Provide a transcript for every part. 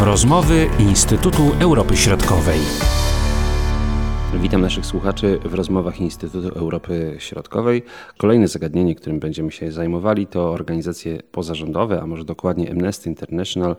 Rozmowy Instytutu Europy Środkowej. Witam naszych słuchaczy w rozmowach Instytutu Europy Środkowej. Kolejne zagadnienie, którym będziemy się zajmowali, to organizacje pozarządowe, a może dokładnie Amnesty International.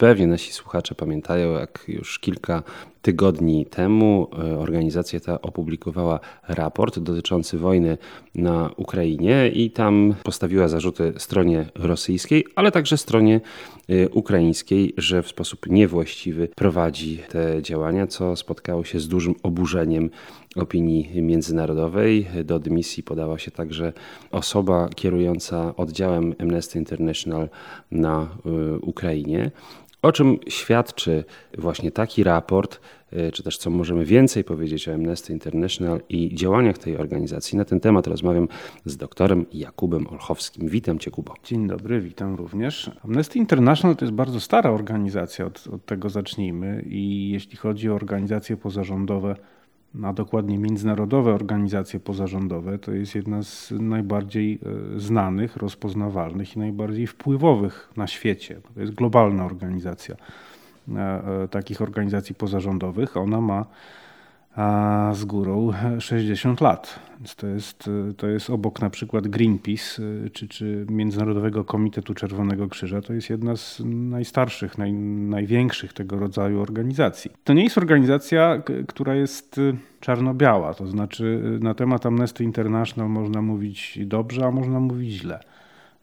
Pewnie nasi słuchacze pamiętają, jak już kilka tygodni temu e, organizacja ta opublikowała raport dotyczący wojny na Ukrainie i tam postawiła zarzuty stronie rosyjskiej, ale także stronie e, ukraińskiej, że w sposób niewłaściwy prowadzi te działania, co spotkało się z dużym oburzeniem opinii międzynarodowej. Do dymisji podała się także osoba kierująca oddziałem Amnesty International na e, Ukrainie. O czym świadczy właśnie taki raport, e, czy też co możemy więcej powiedzieć o Amnesty International i działaniach tej organizacji? Na ten temat rozmawiam z doktorem Jakubem Olchowskim. Witam Cię, Kubo. Dzień dobry, witam również. Amnesty International to jest bardzo stara organizacja, od, od tego zacznijmy. I jeśli chodzi o organizacje pozarządowe, a dokładnie międzynarodowe organizacje pozarządowe, to jest jedna z najbardziej e, znanych, rozpoznawalnych i najbardziej wpływowych na świecie. To jest globalna organizacja e, e, takich organizacji pozarządowych. Ona ma a z górą 60 lat. Więc to jest, to jest obok na przykład Greenpeace czy, czy Międzynarodowego Komitetu Czerwonego Krzyża, to jest jedna z najstarszych, naj, największych tego rodzaju organizacji. To nie jest organizacja, która jest czarno-biała, to znaczy na temat Amnesty International można mówić dobrze, a można mówić źle.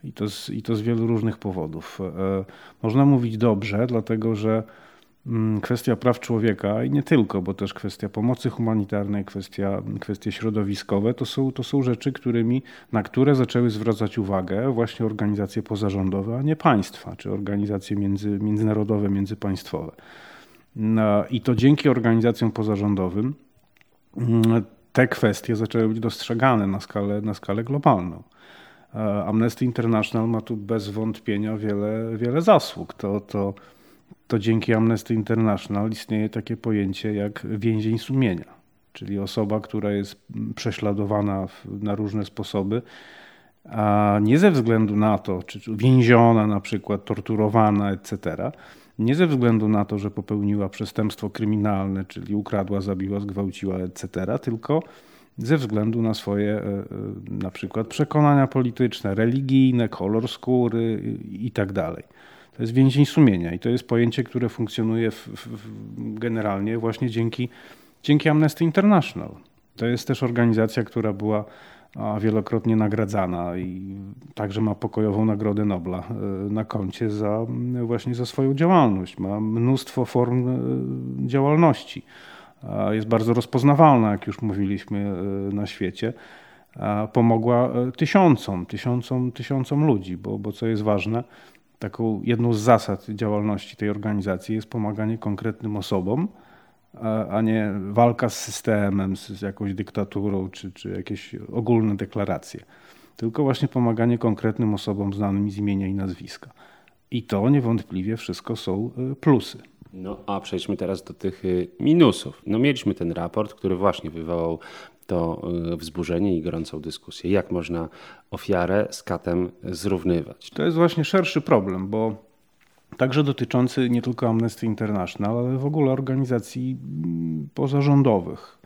I to z, i to z wielu różnych powodów. Można mówić dobrze, dlatego że kwestia praw człowieka i nie tylko, bo też kwestia pomocy humanitarnej, kwestia, kwestie środowiskowe, to są, to są rzeczy, którymi, na które zaczęły zwracać uwagę właśnie organizacje pozarządowe, a nie państwa, czy organizacje między, międzynarodowe, międzypaństwowe. No, I to dzięki organizacjom pozarządowym mm, te kwestie zaczęły być dostrzegane na skalę, na skalę globalną. E, Amnesty International ma tu bez wątpienia wiele, wiele zasług. To, to to dzięki Amnesty International istnieje takie pojęcie jak więzień sumienia, czyli osoba, która jest prześladowana na różne sposoby, a nie ze względu na to, czy więziona na przykład, torturowana, etc., nie ze względu na to, że popełniła przestępstwo kryminalne, czyli ukradła, zabiła, zgwałciła, etc., tylko ze względu na swoje e, e, na przykład przekonania polityczne, religijne, kolor skóry itd. To jest więzień sumienia i to jest pojęcie, które funkcjonuje w, w, generalnie właśnie dzięki, dzięki Amnesty International. To jest też organizacja, która była wielokrotnie nagradzana i także ma pokojową Nagrodę Nobla e, na koncie za właśnie za swoją działalność. Ma mnóstwo form e, działalności. Jest bardzo rozpoznawalna, jak już mówiliśmy, e, na świecie. Pomogła tysiącom, tysiącom, tysiącom ludzi, bo, bo co jest ważne, taką jedną z zasad działalności tej organizacji jest pomaganie konkretnym osobom, a nie walka z systemem, z jakąś dyktaturą czy, czy jakieś ogólne deklaracje. Tylko właśnie pomaganie konkretnym osobom znanym z imienia i nazwiska. I to niewątpliwie wszystko są y, plusy. No a przejdźmy teraz do tych y, minusów. No mieliśmy ten raport, który właśnie wywołał to y, wzburzenie i gorącą dyskusję. Jak można ofiarę z katem zrównywać? To jest właśnie szerszy problem, bo także dotyczący nie tylko Amnesty International, ale w ogóle organizacji mm, pozarządowych.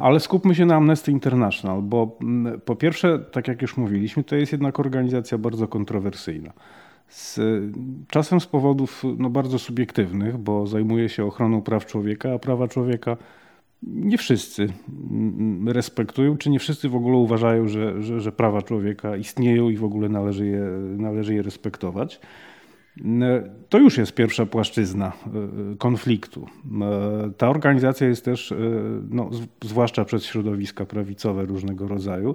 Ale skupmy się na Amnesty International, bo mm, po pierwsze, tak jak już mówiliśmy, to jest jednak organizacja bardzo kontrowersyjna. Z, czasem z powodów no, bardzo subiektywnych, bo zajmuje się ochroną praw człowieka, a prawa człowieka nie wszyscy respektują, czy nie wszyscy w ogóle uważają, że, że, że, prawa człowieka istnieją i w ogóle należy je, należy je respektować. To już jest pierwsza płaszczyzna e, konfliktu. E, ta organizacja jest też, e, no, zwłaszcza przez środowiska prawicowe różnego rodzaju,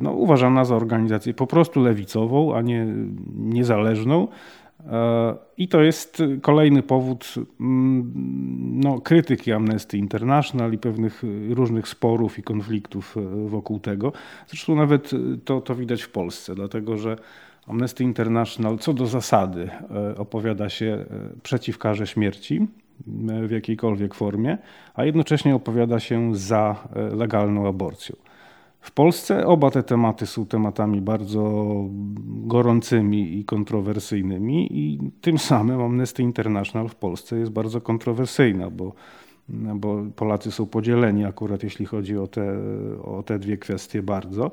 no, uważana za organizację po prostu lewicową, a nie niezależną, i to jest kolejny powód mm, no, krytyki Amnesty International i pewnych różnych sporów i konfliktów e, wokół tego. Zresztą nawet to, to widać w Polsce, dlatego że Amnesty International co do zasady e, opowiada się e, przeciw karze śmierci w jakiejkolwiek formie, a jednocześnie opowiada się za legalną aborcją. W Polsce oba te tematy są tematami bardzo gorącymi i kontrowersyjnymi, i tym samym Amnesty International w Polsce jest bardzo kontrowersyjna, bo, bo Polacy są podzieleni akurat jeśli chodzi o te, o te dwie kwestie bardzo.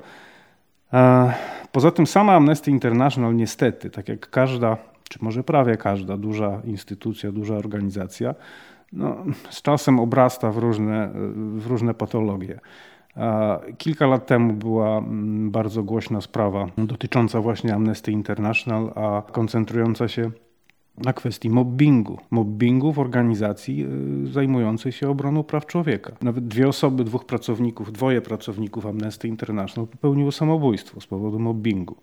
Poza tym sama Amnesty International niestety, tak jak każda, czy może prawie każda duża instytucja, duża organizacja, no, z czasem obrasta w różne, w różne patologie. Kilka lat temu była mm, bardzo głośna sprawa dotycząca właśnie Amnesty International, a koncentrująca się na kwestii mobbingu. Mobbingu w organizacji y, zajmującej się obroną praw człowieka. Nawet dwie osoby, dwóch pracowników, dwoje pracowników Amnesty International popełniło samobójstwo z powodu mobbingu.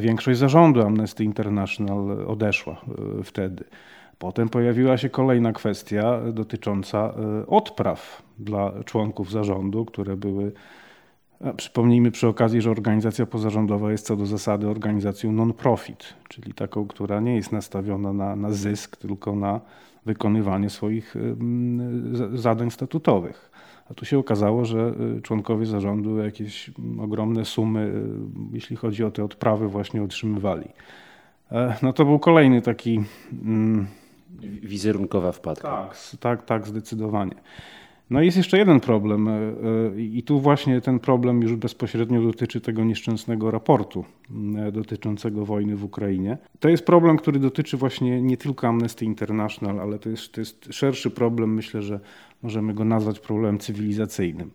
Większość zarządu Amnesty International odeszła y, wtedy. Potem pojawiła się kolejna kwestia dotycząca e, odpraw dla członków zarządu, które były. E, przypomnijmy przy okazji, że organizacja pozarządowa jest co do zasady organizacją non-profit, czyli taką, która nie jest nastawiona na, na zysk, tylko na wykonywanie swoich zadań statutowych. A tu się okazało, że e, członkowie zarządu jakieś ogromne sumy, jeśli chodzi o te odprawy, właśnie otrzymywali. No to był kolejny taki Wizerunkowa wpadka. Tak, tak, tak, zdecydowanie. No i jest jeszcze jeden problem, e, e, i tu właśnie ten problem już bezpośrednio dotyczy tego nieszczęsnego raportu e, dotyczącego wojny w Ukrainie. To jest problem, który dotyczy właśnie nie tylko Amnesty International, ale to jest, to jest szerszy problem. Myślę, że możemy go nazwać problemem cywilizacyjnym,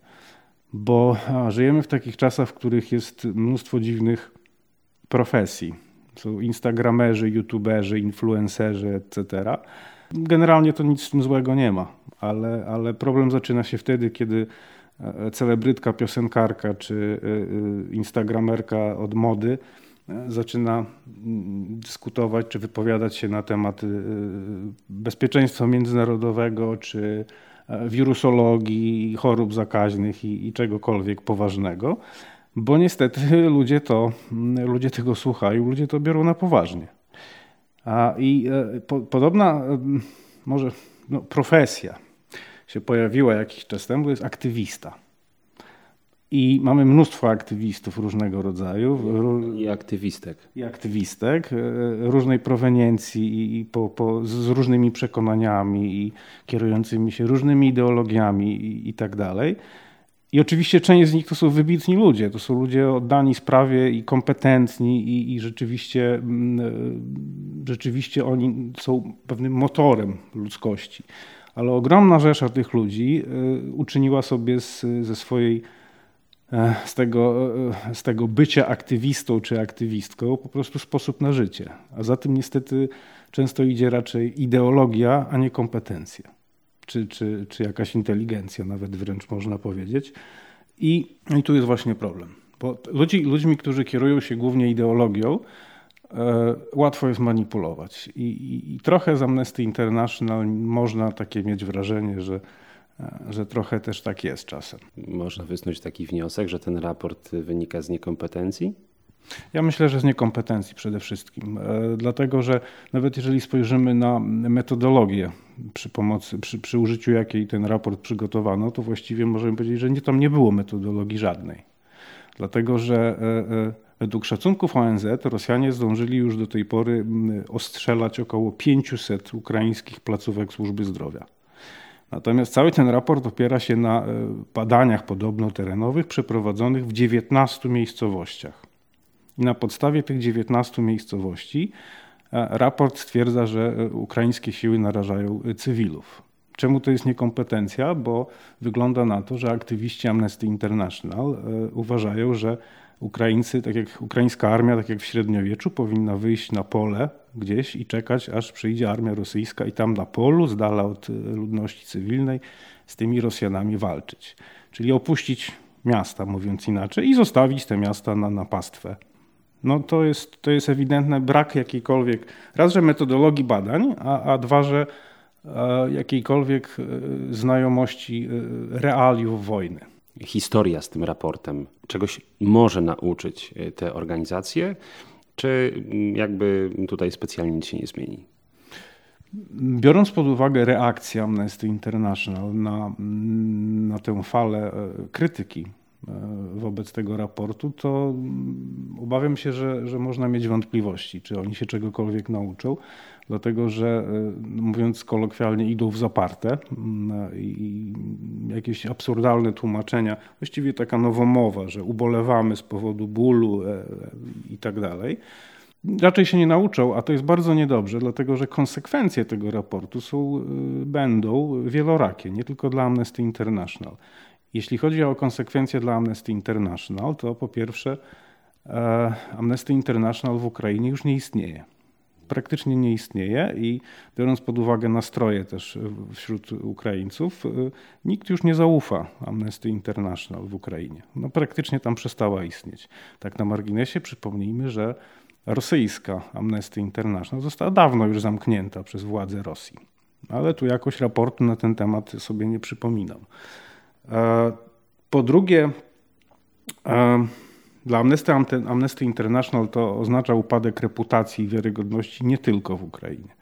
bo żyjemy w takich czasach, w których jest mnóstwo dziwnych profesji są instagramerzy, youtuberzy, influencerzy, etc. Generalnie to nic z tym złego nie ma, ale, ale problem zaczyna się wtedy, kiedy e, celebrytka, piosenkarka czy e, e, instagramerka od mody zaczyna dyskutować czy wypowiadać się na temat bezpieczeństwa międzynarodowego czy wirusologii, chorób zakaźnych i, i czegokolwiek poważnego bo niestety ludzie, to, ludzie tego słuchają, ludzie to biorą na poważnie. A, I e, po, podobna może no, profesja się pojawiła jakiś czas temu, to jest aktywista. I mamy mnóstwo aktywistów różnego rodzaju. I aktywistek. I aktywistek e, różnej proweniencji i po, po, z różnymi przekonaniami i kierującymi się różnymi ideologiami i, i tak dalej. I oczywiście część z nich to są wybitni ludzie, to są ludzie oddani sprawie i kompetentni i, i rzeczywiście, mm, e, rzeczywiście oni są pewnym motorem ludzkości. Ale ogromna rzesza tych ludzi e, uczyniła sobie z, ze swojej e, z tego, z tego bycia aktywistą czy aktywistką po prostu sposób na życie. A za tym niestety często idzie raczej ideologia, a nie kompetencja czy, czy, czy jakaś inteligencja, nawet wręcz można powiedzieć. I, i tu jest właśnie problem. Bo ludzi, ludźmi, którzy kierują się głównie ideologią, e, łatwo jest manipulować. I, i, I, trochę z Amnesty International można takie mieć wrażenie, że, e, że trochę też tak jest czasem. Można wysnuć taki wniosek, że ten raport wynika z niekompetencji? Ja myślę, że z niekompetencji przede wszystkim, e, dlatego że nawet jeżeli spojrzymy na metodologię przy pomocy, przy, przy użyciu jakiej ten raport przygotowano, to właściwie możemy powiedzieć, że nie, tam nie było metodologii żadnej. Dlatego, że e, e, według szacunków ONZ Rosjanie zdążyli już do tej pory ostrzelać około 500 ukraińskich placówek służby zdrowia. Natomiast cały ten raport opiera się na badaniach podobno terenowych przeprowadzonych w 19 miejscowościach. I na podstawie tych 19 miejscowości e, raport stwierdza, że e, ukraińskie siły narażają e, cywilów. Czemu to jest niekompetencja? Bo wygląda na to, że aktywiści Amnesty International uważają, że Ukraińcy, tak jak ukraińska armia, tak jak w średniowieczu, powinna wyjść na pole gdzieś i czekać, aż przyjdzie armia rosyjska i tam na polu, z dala od ludności cywilnej, z tymi Rosjanami walczyć. Czyli opuścić miasta, mówiąc inaczej, i zostawić te miasta na, na pastwę no to jest, to jest ewidentny brak jakiejkolwiek, raz, że metodologii badań, a, a dwa, że e, jakiejkolwiek e, znajomości e, realiów wojny. Historia z tym raportem czegoś może nauczyć te organizacje, czy jakby tutaj specjalnie nic się nie zmieni? Biorąc pod uwagę reakcję Amnesty International na, na tę falę krytyki wobec tego raportu, to mm, obawiam się, że, że można mieć wątpliwości, czy oni się czegokolwiek nauczą, dlatego że mówiąc kolokwialnie idą w zaparte mm, i jakieś absurdalne tłumaczenia, właściwie taka nowomowa, że ubolewamy z powodu bólu i tak dalej raczej się nie nauczą, a to jest bardzo niedobrze, dlatego że konsekwencje tego raportu są, będą wielorakie, nie tylko dla Amnesty International. Jeśli chodzi o konsekwencje dla Amnesty International, to po pierwsze e, Amnesty International w Ukrainie już nie istnieje. Praktycznie nie istnieje i biorąc pod uwagę nastroje też wśród Ukraińców, y, nikt już nie zaufa Amnesty International w Ukrainie. No, praktycznie tam przestała istnieć. Tak na marginesie przypomnijmy, że rosyjska Amnesty International została dawno już zamknięta przez władze Rosji. Ale tu jakoś raportu na ten temat sobie nie przypominam. E, po drugie, e, dla Amnesty, Amnesty International to oznacza upadek reputacji i wiarygodności nie tylko w Ukrainie,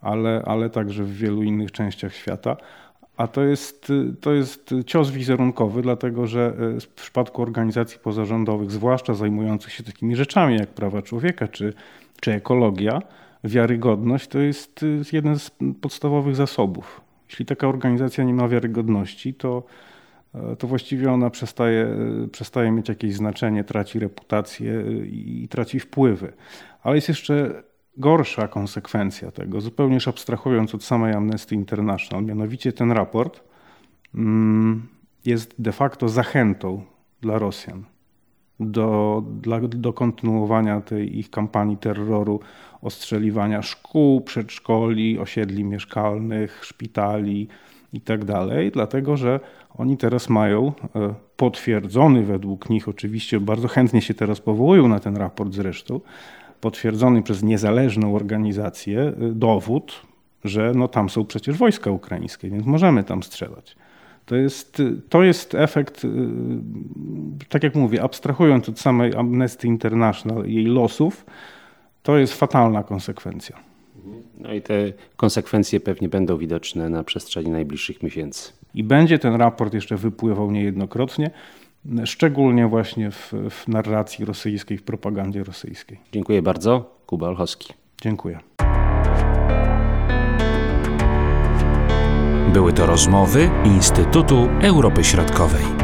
ale, ale także w wielu innych częściach świata. A to jest, to jest cios wizerunkowy, dlatego że e, w przypadku organizacji pozarządowych, zwłaszcza zajmujących się takimi rzeczami jak prawa człowieka czy, czy ekologia, wiarygodność to jest jeden z podstawowych zasobów. Jeśli taka organizacja nie ma wiarygodności, to, to właściwie ona przestaje, e, przestaje mieć jakieś znaczenie, traci reputację i traci wpływy. Ale jest jeszcze gorsza konsekwencja tego, zupełnie abstrahując od samej Amnesty International, mianowicie ten raport mm, jest de facto zachętą dla Rosjan do, dla, do kontynuowania tej ich kampanii terroru, ostrzeliwania szkół, przedszkoli, osiedli mieszkalnych, szpitali itd., tak dlatego że oni teraz mają e, potwierdzony według nich, oczywiście bardzo chętnie się teraz powołują na ten raport zresztą, potwierdzony przez niezależną organizację y, dowód, że no tam są przecież wojska ukraińskie, więc możemy tam strzelać. To jest, y, to jest efekt, tak jak mówię, abstrahując od samej Amnesty International i jej losów, to jest fatalna konsekwencja. No i te konsekwencje pewnie będą widoczne na przestrzeni najbliższych miesięcy. I będzie ten raport jeszcze wypływał niejednokrotnie szczególnie właśnie w, w narracji rosyjskiej, w propagandzie rosyjskiej. Dziękuję bardzo. Kuba Olchowski. Dziękuję. Były to rozmowy Instytutu Europy Środkowej.